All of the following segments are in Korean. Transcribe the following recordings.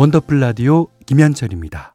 원더풀 라디오 김현철입니다.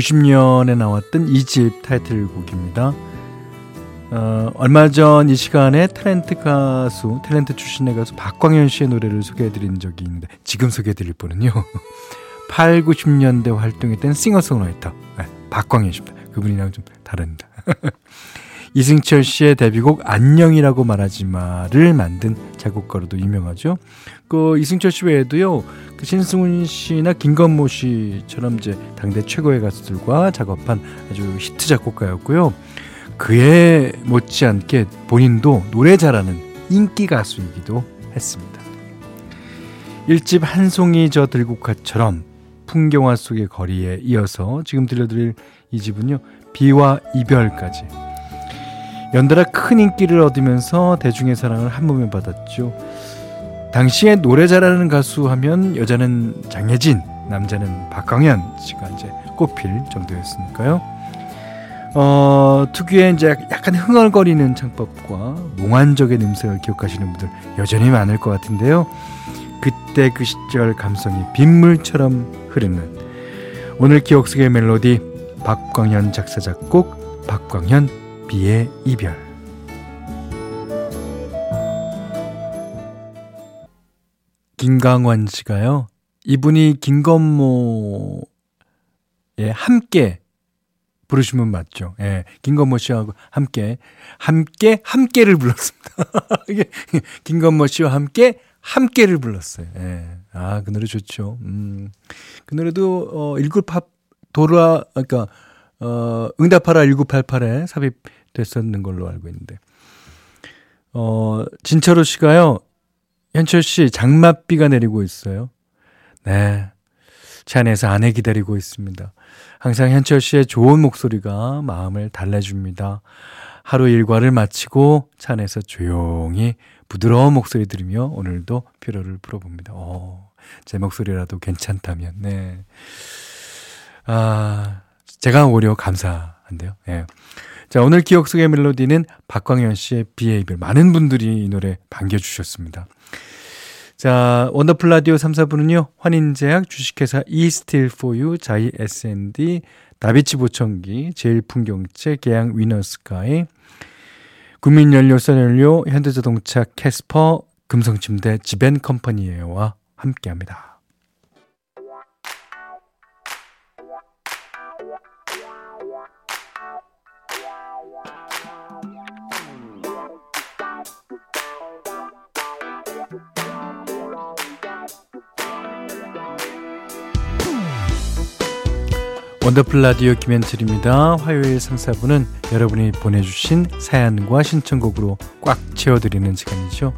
90년에 나왔던 이 집 타이틀곡입니다. 어, 얼마 전 이 시간에 탤런트 가수, 탤런트 출신의 가수 박광현 씨의 노래를 소개해드린 적이 있는데 지금 소개해드릴 분은요. 8, 90년대 활동했던 싱어송라이터 네, 박광현 씨입니다. 그분이랑 좀 다릅니다. 이승철 씨의 데뷔곡 안녕이라고 말하지 마를 만든 작곡가로도 유명하죠. 그 이승철 씨 외에도요. 그 신승훈 씨나 김건모 씨처럼 이제 당대 최고의 가수들과 작업한 아주 히트 작곡가였고요. 그에 못지않게 본인도 노래 잘하는 인기 가수이기도 했습니다. 일집 한 송이 저 들국화처럼 풍경화 속의 거리에 이어서 지금 들려드릴 이 집은요. 비와 이별까지 연달아 큰 인기를 얻으면서 대중의 사랑을 한 몸에 받았죠. 당시에 노래 잘하는 가수 하면 여자는 장혜진, 남자는 박광현 씨가 이제 꼽힐 정도였으니까요. 어, 특유의 이제 약간 흥얼거리는 창법과 몽환적인 음색을 기억하시는 분들 여전히 많을 것 같은데요. 그때 그 시절 감성이 빗물처럼 흐르는 오늘 기억 속의 멜로디 박광현 작사 작곡 박광현 비의 이별 김강원 씨가요. 이분이 김건모에 함께 부르시면 맞죠. 예. 김건모 씨하고 함께 함께 함께를 불렀습니다. 김건모 씨와 함께 함께를 불렀어요. 예. 아, 그 노래 좋죠. 음. 그 노래도 어 19팝 돌아 그러니까 어 응답하라 1988에 삽입 됐었는 걸로 알고 있는데. 어, 진철호 씨가요, 현철 씨, 장맛비가 내리고 있어요. 네. 차 안에서 아내 기다리고 있습니다. 항상 현철 씨의 좋은 목소리가 마음을 달래줍니다. 하루 일과를 마치고 차 안에서 조용히 부드러운 목소리 들으며 오늘도 피로를 풀어봅니다. 어, 제 목소리라도 괜찮다면, 네. 아, 제가 오히려 감사한데요. 예. 네. 자, 오늘 기억 속의 멜로디는 박광현 씨의 비의 이별. 많은 분들이 이 노래 반겨주셨습니다. 자, 원더풀 라디오 3, 4부는요, 환인제약, 주식회사 이스틸포유, 자이 S&D, 다비치 보청기, 제일풍경채, 계양 위너스카이, 국민연료 선연료, 현대자동차 캐스퍼, 금성침대, 지벤컴퍼니와 함께합니다. 원더풀 라디오 김현철입니다. 화요일 상사부는 여러분이 보내주신 사연과 신청곡으로 꽉 채워드리는 시간이죠.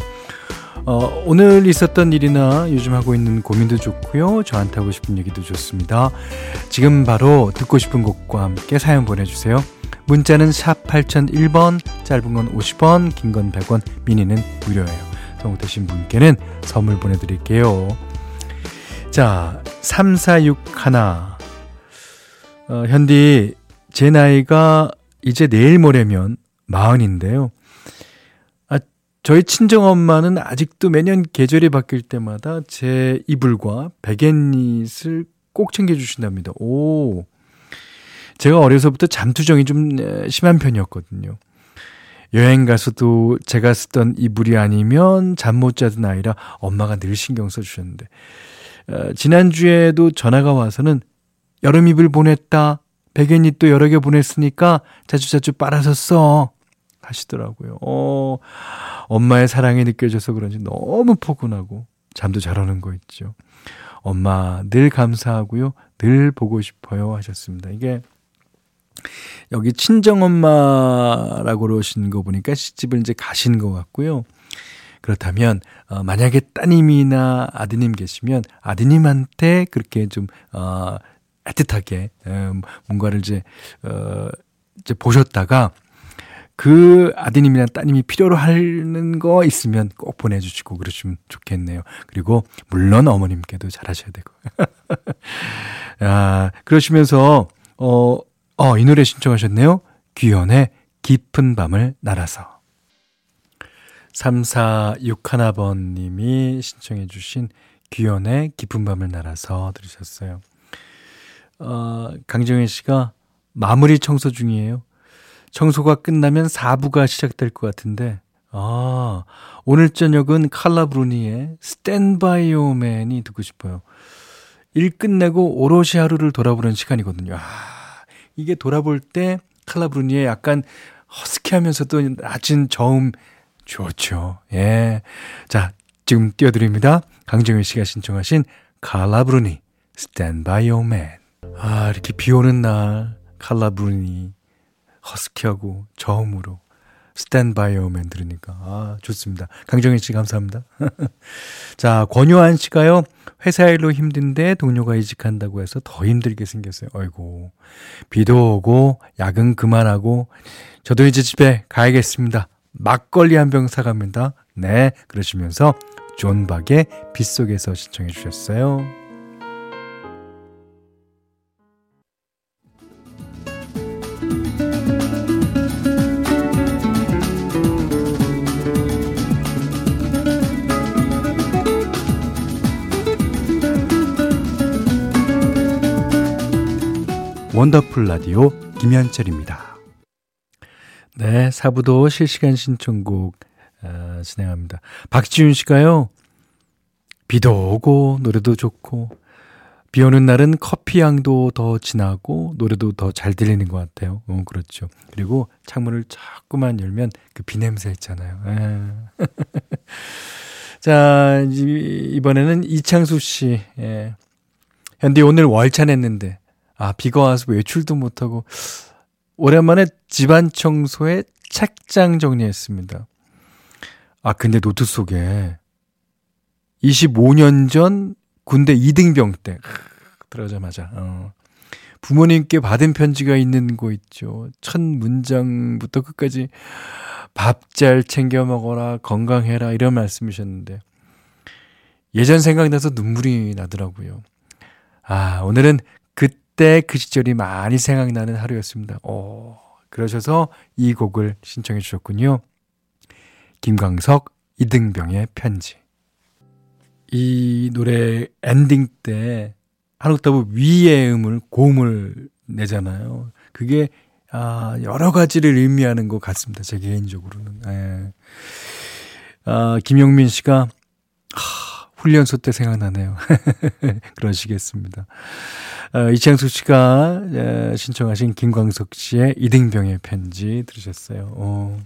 어, 오늘 있었던 일이나 요즘 하고 있는 고민도 좋고요. 저한테 하고 싶은 얘기도 좋습니다. 지금 바로 듣고 싶은 곡과 함께 사연 보내주세요. 문자는 샵 8001번, 짧은 건 50원, 긴 건 100원, 미니는 무료예요. 성공되신 분께는 선물 보내드릴게요. 자, 3461 어, 현디, 제 나이가 이제 내일 모레면 마흔인데요. 아, 저희 친정엄마는 아직도 매년 계절이 바뀔 때마다 제 이불과 베갯잇을 꼭 챙겨주신답니다. 오. 제가 어려서부터 잠투정이 좀 심한 편이었거든요. 여행 가서도 제가 쓰던 이불이 아니면 잠 못 자던 아이라 엄마가 늘 신경 써주셨는데, 어, 지난주에도 전화가 와서는 여름 이불 보냈다. 베개니 또 여러 개 보냈으니까 자주자주 빨아서 써. 하시더라고요. 어, 엄마의 사랑이 느껴져서 그런지 너무 포근하고 잠도 잘 오는 거 있죠. 엄마 늘 감사하고요. 늘 보고 싶어요 하셨습니다. 이게 여기 친정엄마라고 그러신 거 보니까 시집을 이제 가신 것 같고요. 그렇다면 어, 만약에 따님이나 아드님 계시면 아드님한테 그렇게 좀 어, 애틋하게 음, 뭔가를 이제 어, 이제 보셨다가 그 아드님이나 따님이 필요로 하는 거 있으면 꼭 보내주시고 그러시면 좋겠네요. 그리고 물론 어머님께도 잘하셔야 되고. 아, 그러시면서 어, 어, 이 노래 신청하셨네요. 귀연의 깊은 밤을 날아서. 3461번님이 신청해 주신 귀연의 깊은 밤을 날아서 들으셨어요. 어, 강정현 씨가 마무리 청소 중이에요. 청소가 끝나면 4부가 시작될 것 같은데, 아, 오늘 저녁은 칼라 브루니의 스탠바이 오맨이 듣고 싶어요. 일 끝내고 오롯이 하루를 돌아보는 시간이거든요. 아, 이게 돌아볼 때 칼라 브루니의 약간 허스키하면서도 낮은 저음 좋죠. 예. 자, 지금 띄워드립니다. 강정일 씨가 신청하신 칼라 브루니, 스탠바이 오맨. 아, 이렇게 비 오는 날, 칼라 브루니. 허스키하고 저음으로 스탠바이 오맨 들으니까 아 좋습니다. 강정희 씨 감사합니다. 자 권효한 씨가요 회사 일로 힘든데 동료가 이직한다고 해서 더 힘들게 생겼어요. 아이고 비도 오고 야근 그만하고 저도 이제 집에 가야겠습니다. 막걸리 한 병 사갑니다. 네 그러시면서 존 박의 빗속에서 신청해 주셨어요. 원더풀 라디오 김현철입니다. 네, 사부도 실시간 신청곡 어, 진행합니다. 박지윤 씨가요. 비도 오고 노래도 좋고 비 오는 날은 커피 향도 더 진하고 노래도 더 잘 들리는 것 같아요. 어, 그렇죠. 그리고 창문을 자꾸만 열면 그 비 냄새 있잖아요. 예. 자, 이번에는 이창수 씨. 예. 현디 오늘 월차 냈는데 아, 비가 와서 외출도 못하고, 오랜만에 집안 청소에 책장 정리했습니다. 아, 근데 노트 속에 25년 전 군대 2등병 때, 들어가자마자, 어. 부모님께 받은 편지가 있는 거 있죠. 첫 문장부터 끝까지 밥 잘 챙겨 먹어라, 건강해라, 이런 말씀이셨는데, 예전 생각나서 눈물이 나더라고요. 아, 오늘은 그때 그 시절이 많이 생각나는 하루였습니다. 오, 그러셔서 이 곡을 신청해 주셨군요. 김광석 이등병의 편지. 이 노래 엔딩 때 한옥다브 위의 음을 고음을 내잖아요. 그게 아, 여러 가지를 의미하는 것 같습니다. 제 개인적으로는. 예. 아, 김영민 씨가 하, 훈련소 때 생각나네요. 그러시겠습니다. 어, 이창수 씨가 어, 신청하신 김광석 씨의 이등병의 편지 들으셨어요. 어.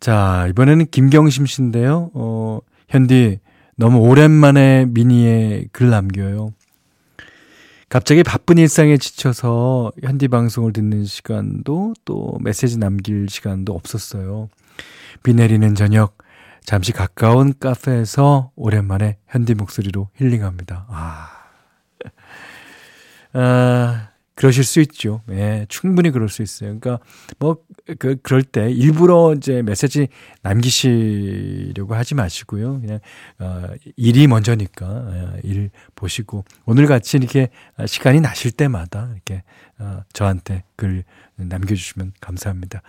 자, 이번에는 김경심 씨인데요. 어, 현디, 너무 오랜만에 미니에 글 남겨요. 갑자기 바쁜 일상에 지쳐서 현디 방송을 듣는 시간도 또 메시지 남길 시간도 없었어요. 비 내리는 저녁, 잠시 가까운 카페에서 오랜만에 현디 목소리로 힐링합니다. 아. 아, 그러실 수 있죠. 예, 충분히 그럴 수 있어요. 그러니까 뭐 그 그럴 때 일부러 이제 메시지 남기시려고 하지 마시고요. 그냥 어 일이 먼저니까 어, 일 보시고 오늘 같이 이렇게 시간이 나실 때마다 이렇게 어 저한테 글 남겨 주시면 감사합니다.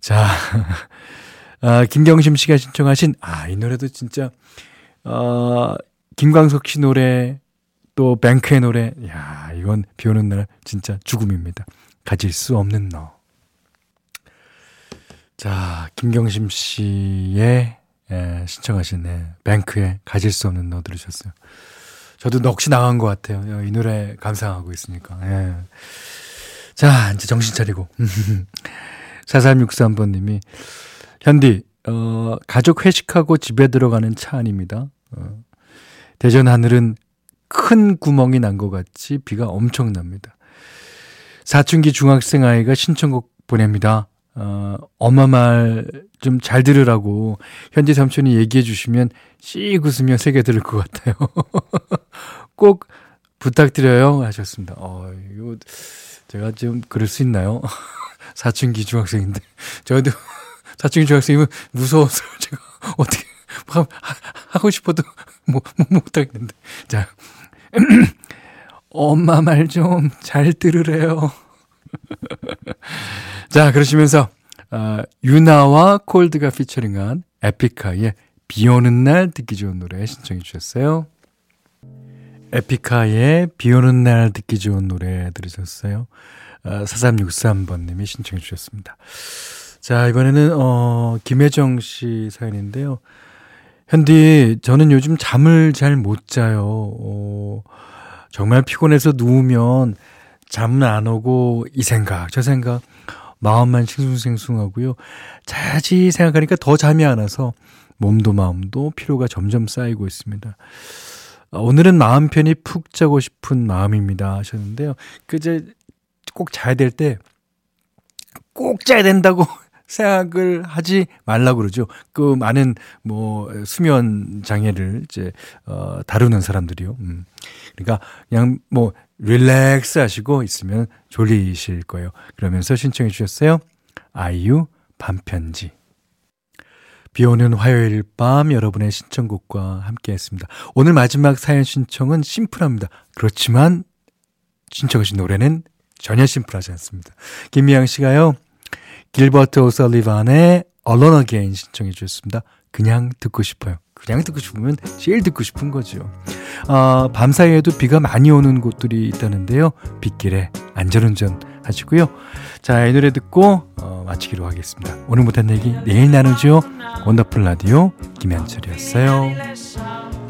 자. 아, 김경심 씨가 신청하신 아, 이 노래도 진짜 어 김광석 씨 노래 또 뱅크의 노래, 야 이건 비 오는 날 진짜 죽음입니다. 가질 수 없는 너. 자, 김경심 씨의 예, 신청하신 네, 뱅크의 가질 수 없는 너 들으셨어요. 저도 넋이 나간 것 같아요. 이 노래 감상하고 있으니까. 예. 자, 이제 정신 차리고. 4363번님이, 현디, 어, 가족 회식하고 집에 들어가는 차 안입니다. 어, 대전 하늘은 큰 구멍이 난 것 같이 비가 엄청납니다. 사춘기 중학생 아이가 신청곡 보냅니다. 어, 엄마 말 좀 잘 들으라고 현지 삼촌이 얘기해 주시면 씩 웃으며 새겨 들을 것 같아요. 꼭 부탁드려요 하셨습니다. 어, 이거 제가 좀 그럴 수 있나요? 사춘기 중학생인데 저도 사춘기 중학생이면 무서워서 제가 어떻게 하고 싶어도 뭐, 뭐 못하겠는데 자 엄마 말 좀 잘 들으래요. 자, 그러시면서, 어, 유나와 콜드가 피처링한 에픽하의 비 오는 날 듣기 좋은 노래 신청해 주셨어요. 에픽하의 비 오는 날 듣기 좋은 노래 들으셨어요. 어, 4363번님이 신청해 주셨습니다. 자, 이번에는, 어, 김혜정 씨 사연인데요. 현디, 저는 요즘 잠을 잘 못 자요. 어, 정말 피곤해서 누우면 잠은 안 오고 이 생각 저 생각 마음만 싱숭생숭하고요. 자지 생각하니까 더 잠이 안 와서 몸도 마음도 피로가 점점 쌓이고 있습니다. 어, 오늘은 마음 편히 푹 자고 싶은 마음입니다 하셨는데요. 그제 꼭 자야 될 때 꼭 자야 된다고 생각을 하지 말라고 그러죠. 그 많은 뭐 수면 장애를 이제 어 다루는 사람들이요. 음. 그러니까 그냥 뭐 릴렉스 하시고 있으면 졸리실 거예요. 그러면서 신청해 주셨어요. 아이유 반편지. 비 오는 화요일 밤 여러분의 신청곡과 함께 했습니다. 오늘 마지막 사연 신청은 심플합니다. 그렇지만 신청하신 노래는 전혀 심플하지 않습니다. 김미양 씨가요. 길버트 오설리반의 Alone Again 신청해 주셨습니다. 그냥 듣고 싶어요. 그냥 듣고 싶으면 제일 듣고 싶은 거죠. 어, 밤사이에도 비가 많이 오는 곳들이 있다는데요. 빗길에 안전운전 하시고요. 자, 이 노래 듣고 어, 마치기로 하겠습니다. 오늘 못한 얘기 내일 나누죠. 원더풀 라디오 김현철이었어요.